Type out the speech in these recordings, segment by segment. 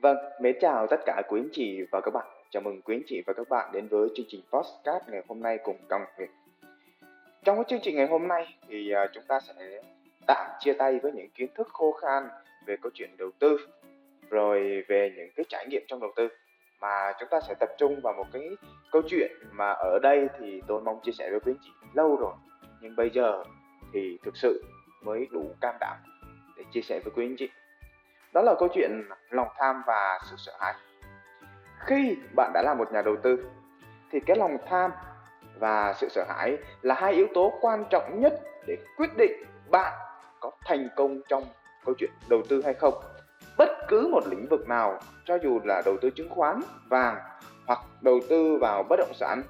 Vâng, mến chào tất cả quý anh chị và các bạn. Chào mừng quý anh chị và các bạn đến với chương trình Postcard ngày hôm nay cùng Cao Ngọc Việt. Trong cái chương trình ngày hôm nay thì à, chúng ta sẽ tạm chia tay với những kiến thức khô khan về câu chuyện đầu tư, rồi về những cái trải nghiệm trong đầu tư mà chúng ta sẽ tập trung vào một cái câu chuyện mà ở đây thì tôi mong chia sẻ với quý anh chị lâu rồi nhưng bây giờ thì thực sự mới đủ can đảm để chia sẻ với quý anh chị đó là câu chuyện lòng tham và sự sợ hãi. Khi bạn đã là một nhà đầu tư, thì cái lòng tham và sự sợ hãi là hai yếu tố quan trọng nhất để quyết định bạn có thành công trong câu chuyện đầu tư hay không. Bất cứ một lĩnh vực nào, cho dù là đầu tư chứng khoán, vàng, hoặc đầu tư vào bất động sản,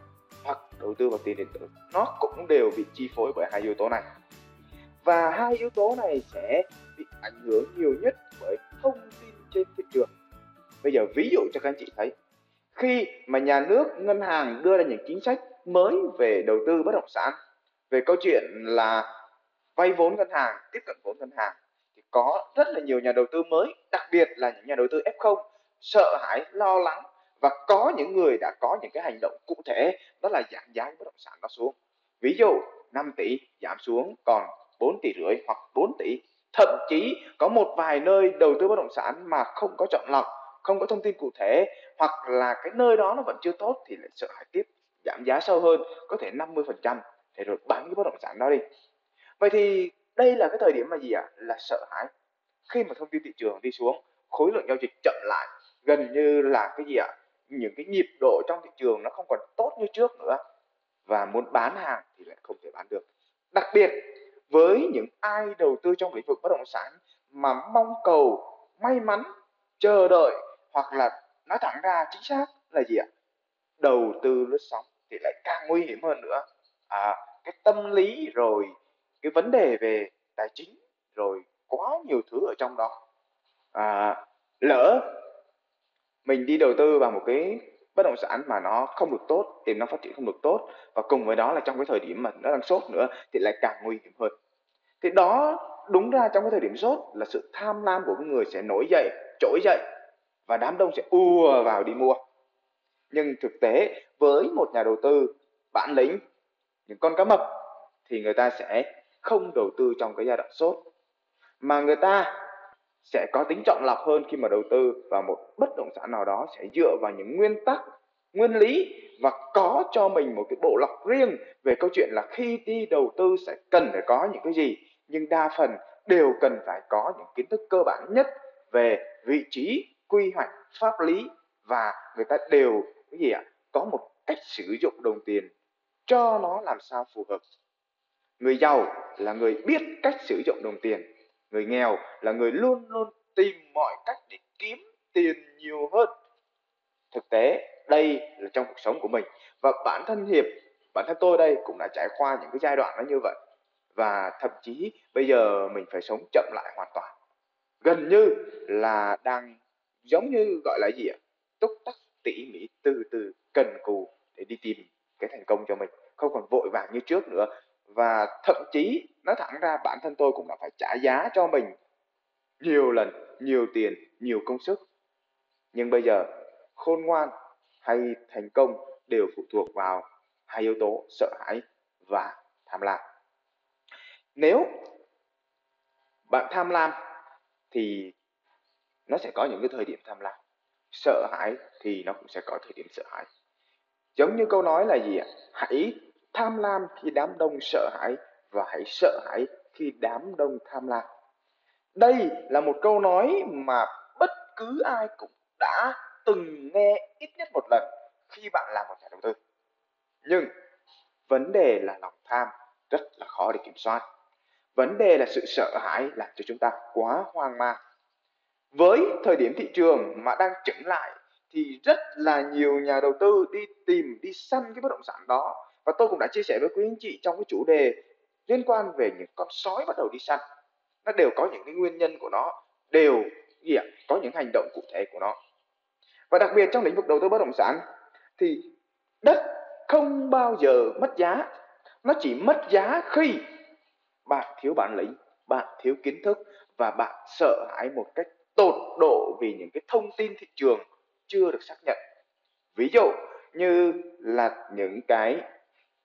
hoặc đầu tư vào tiền điện tử, nó cũng đều bị chi phối bởi hai yếu tố này. Và hai yếu tố này sẽ bị ảnh hưởng nhiều nhất bởi thông tin trên thị trường. Bây giờ ví dụ cho các anh chị thấy, khi mà nhà nước, ngân hàng đưa ra những chính sách mới về đầu tư bất động sản, về câu chuyện là vay vốn ngân hàng, tiếp cận vốn ngân hàng, thì có rất là nhiều nhà đầu tư mới, đặc biệt là những nhà đầu tư F0 sợ hãi, lo lắng và có những người đã có những cái hành động cụ thể, đó là giảm giá bất động sản nó xuống. Ví dụ 5 tỷ giảm xuống còn 4 tỷ rưỡi hoặc 4 tỷ thậm chí có một vài nơi đầu tư bất động sản mà không có chọn lọc, không có thông tin cụ thể, hoặc là cái nơi đó nó vẫn chưa tốt thì lại sợ hãi tiếp, giảm giá sâu hơn, có thể 50% để rồi bán cái bất động sản đó đi vậy thì đây là cái thời điểm mà gì ạ à? là sợ hãi khi mà thông tin thị trường đi xuống, khối lượng giao dịch chậm lại, gần như là cái gì ạ à? những cái nhịp độ trong thị trường nó không còn tốt như trước nữa, và muốn bán hàng thì lại không thể bán được đặc biệt với những ai đầu tư trong lĩnh vực bất động sản mà mong cầu may mắn chờ đợi hoặc là nói thẳng ra chính xác là gì ạ? Đầu tư lướt sóng thì lại càng nguy hiểm hơn nữa. À, cái tâm lý rồi cái vấn đề về tài chính rồi quá nhiều thứ ở trong đó. À, lỡ mình đi đầu tư vào một cái bất động sản mà nó không được tốt, tiềm năng phát triển không được tốt và cùng với đó là trong cái thời điểm mà nó đang sốt nữa thì lại càng nguy hiểm hơn. Thì đó, đúng ra trong cái thời điểm sốt là sự tham lam của người sẽ nổi dậy, trỗi dậy và đám đông sẽ ùa vào đi mua. Nhưng thực tế, với một nhà đầu tư bản lĩnh, những con cá mập thì người ta sẽ không đầu tư trong cái giai đoạn sốt. Mà người ta sẽ có tính chọn lọc hơn khi mà đầu tư vào một bất động sản nào đó, sẽ dựa vào những nguyên tắc, nguyên lý và có cho mình một cái bộ lọc riêng về câu chuyện là khi đi đầu tư sẽ cần phải có những cái gì. Nhưng đa phần đều cần phải có những kiến thức cơ bản nhất về vị trí, quy hoạch, pháp lý và người ta đều, cái gì ạ, có một cách sử dụng đồng tiền cho nó làm sao phù hợp. Người giàu là người biết cách sử dụng đồng tiền người nghèo là người luôn luôn tìm mọi cách để kiếm tiền nhiều hơn. Thực tế, đây là trong cuộc sống của mình. Và bản thân hiệp, bản thân tôi đây cũng đã trải qua những cái giai đoạn nó như vậy. Và thậm chí bây giờ mình phải sống chậm lại hoàn toàn. Gần như là đang giống như gọi là gì ạ? Túc tắc tỉ mỉ, từ từ cần cù để đi tìm cái thành công cho mình. Không còn vội vàng như trước nữa. Và thậm chí nói thẳng ra, bản thân tôi cũng đã phải trả giá cho mình nhiều lần, nhiều tiền, nhiều công sức. Nhưng bây giờ, khôn ngoan hay thành công đều phụ thuộc vào hai yếu tố sợ hãi và tham lam. Nếu bạn tham lam thì nó sẽ có những cái thời điểm tham lam, sợ hãi thì nó cũng sẽ có thời điểm sợ hãi. Giống như câu nói là gì ạ? Hãy tham lam khi đám đông sợ hãi và hãy sợ hãi khi đám đông tham lam. Đây là một câu nói mà bất cứ ai cũng đã từng nghe ít nhất một lần khi bạn làm một nhà đầu tư. Nhưng vấn đề là lòng tham rất là khó để kiểm soát. Vấn đề là sự sợ hãi làm cho chúng ta quá hoang mang. Với thời điểm thị trường mà đang chững lại, thì rất là nhiều nhà đầu tư đi tìm, đi săn cái bất động sản đó. Và tôi cũng đã chia sẻ với quý anh chị trong cái chủ đề liên quan về những con sói bắt đầu đi săn. Nó đều có những cái nguyên nhân của nó đều gì ạ có những hành động cụ thể của nó. Và đặc biệt trong lĩnh vực đầu tư bất động sản thì đất không bao giờ mất giá. Nó chỉ mất giá khi bạn thiếu bản lĩnh bạn thiếu kiến thức và bạn sợ hãi một cách tột độ vì những cái thông tin thị trường chưa được xác nhận. Ví dụ như là những cái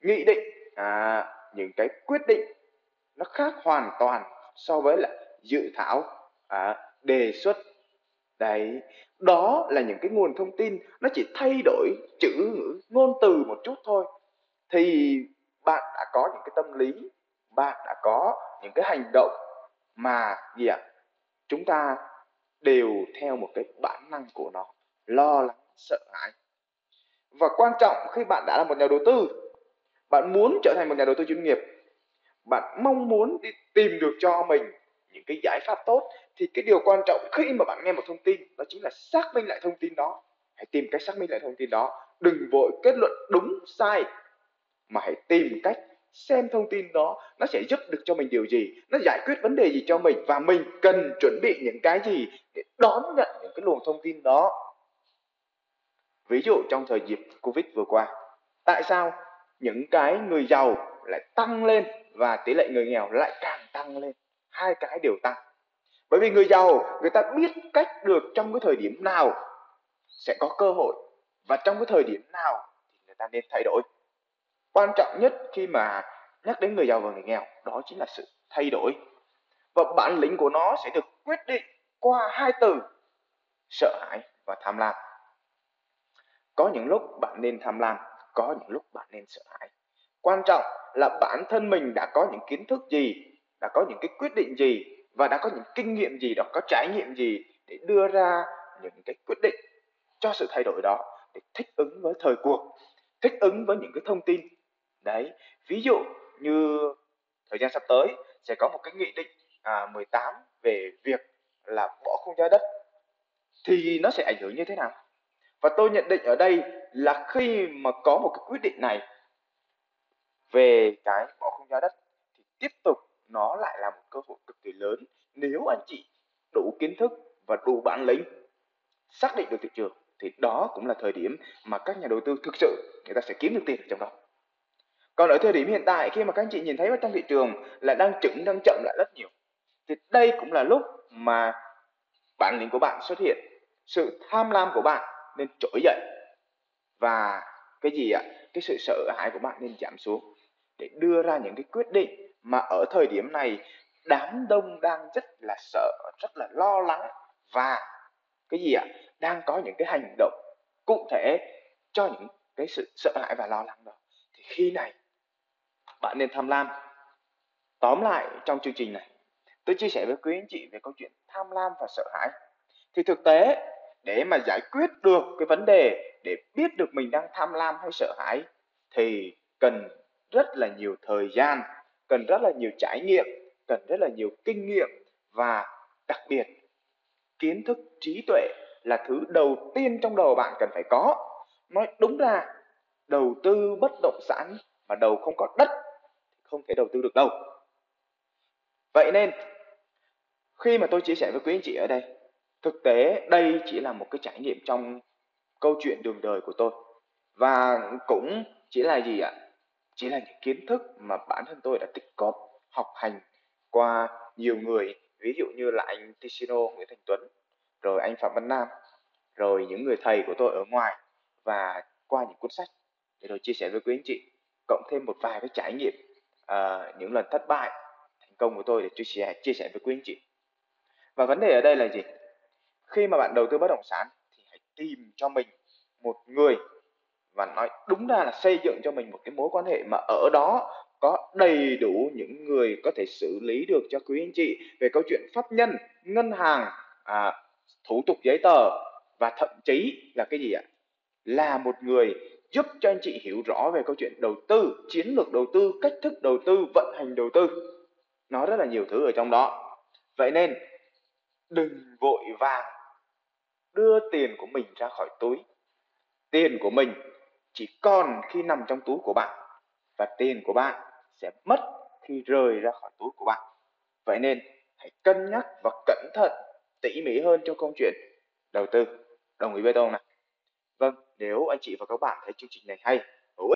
nghị định à, những cái quyết định nó khác hoàn toàn so với là dự thảo à, đề xuất. Đấy đó là những cái nguồn thông tin nó chỉ thay đổi chữ ngữ ngôn từ một chút thôi. Thì bạn đã có những cái tâm lý bạn đã có những cái hành động mà gì ạ? Chúng ta đều theo một cái bản năng của nó lo lắng sợ hãi. Và quan trọng khi bạn đã là một nhà đầu tư bạn muốn trở thành một nhà đầu tư chuyên nghiệp. Bạn mong muốn đi tìm được cho mình những cái giải pháp tốt. Thì cái điều quan trọng khi mà bạn nghe một thông tin, đó chính là xác minh lại thông tin đó. Hãy tìm cách xác minh lại thông tin đó. Đừng vội kết luận đúng, sai, mà hãy tìm cách xem thông tin đó. Nó sẽ giúp được cho mình điều gì? Nó giải quyết vấn đề gì cho mình? Và mình cần chuẩn bị những cái gì để đón nhận những cái luồng thông tin đó? Ví dụ trong thời dịp covid vừa qua, tại sao những cái người giàu lại tăng lên và tỷ lệ người nghèo lại càng tăng lên. Hai cái đều tăng. Bởi vì người giàu, người ta biết cách được trong cái thời điểm nào sẽ có cơ hội và trong cái thời điểm nào thì người ta nên thay đổi. Quan trọng nhất khi mà nhắc đến người giàu và người nghèo, đó chính là sự thay đổi. Và bản lĩnh của nó sẽ được quyết định qua hai từ, sợ hãi và tham lam. Có những lúc bạn nên tham lam có những lúc bạn nên sợ hãi. Quan trọng là bản thân mình đã có những kiến thức gì đã có những cái quyết định gì và đã có những kinh nghiệm gì đó có trải nghiệm gì để đưa ra những cái quyết định cho sự thay đổi đó để thích ứng với thời cuộc thích ứng với những cái thông tin. Đấy ví dụ như thời gian sắp tới sẽ có một cái nghị định à, 18 về việc là bỏ khung giá đất thì nó sẽ ảnh hưởng như thế nào? Và tôi nhận định ở đây là khi mà có một cái quyết định này về cái bỏ không giá đất thì tiếp tục nó lại là một cơ hội cực kỳ lớn nếu anh chị đủ kiến thức và đủ bản lĩnh xác định được thị trường thì đó cũng là thời điểm mà các nhà đầu tư thực sự người ta sẽ kiếm được tiền ở trong đó. Còn ở thời điểm hiện tại, khi mà các anh chị nhìn thấy ở trong thị trường là đang chững, đang chậm lại rất nhiều, thì đây cũng là lúc mà bản lĩnh của bạn xuất hiện, sự tham lam của bạn nên trỗi dậy. Và cái gì ạ? Cái sự sợ hãi của bạn nên giảm xuống để đưa ra những cái quyết định mà ở thời điểm này đám đông đang rất là sợ, rất là lo lắng và cái gì ạ? Đang có những cái hành động cụ thể cho những cái sự sợ hãi và lo lắng đó. Thì khi này, bạn nên tham lam. Tóm lại trong chương trình này, tôi chia sẻ với quý anh chị về câu chuyện tham lam và sợ hãi. Thì thực tế để mà giải quyết được cái vấn đề, để biết được mình đang tham lam hay sợ hãi, thì cần rất là nhiều thời gian, cần rất là nhiều trải nghiệm, cần rất là nhiều kinh nghiệm và đặc biệt kiến thức trí tuệ là thứ đầu tiên trong đầu bạn cần phải có. Nói đúng ra, đầu tư bất động sản mà đầu không có đất không thể đầu tư được đâu. Vậy nên, khi mà tôi chia sẻ với quý anh chị ở đây thực tế đây chỉ là một cái trải nghiệm trong câu chuyện đường đời của tôi. Và cũng chỉ là gì ạ? Chỉ là những kiến thức mà bản thân tôi đã tích cóp học hành qua nhiều người. Ví dụ như là anh Ticino Nguyễn Thành Tuấn rồi anh Phạm Văn Nam rồi những người thầy của tôi ở ngoài và qua những cuốn sách. Để rồi chia sẻ với quý anh chị cộng thêm một vài cái trải nghiệm uh, những lần thất bại thành công của tôi để chia sẻ chia sẻ với quý anh chị. Và vấn đề ở đây là gì? Khi mà bạn đầu tư bất động sản thì hãy tìm cho mình một người và nói đúng ra là xây dựng cho mình một cái mối quan hệ mà ở đó có đầy đủ những người có thể xử lý được cho quý anh chị về câu chuyện pháp nhân ngân hàng à, thủ tục giấy tờ và thậm chí là cái gì ạ? Là một người giúp cho anh chị hiểu rõ về câu chuyện đầu tư chiến lược đầu tư cách thức đầu tư vận hành đầu tư. Nó rất là nhiều thứ ở trong đó. Vậy nên đừng vội vàng đưa tiền của mình ra khỏi túi. Tiền của mình chỉ còn khi nằm trong túi của bạn, và tiền của bạn sẽ mất khi rời ra khỏi túi của bạn. Vậy nên hãy cân nhắc và cẩn thận, tỉ mỉ hơn trong câu chuyện đầu tư. Đồng ý với tôi không nào? Vâng nếu anh chị và các bạn thấy chương trình này hay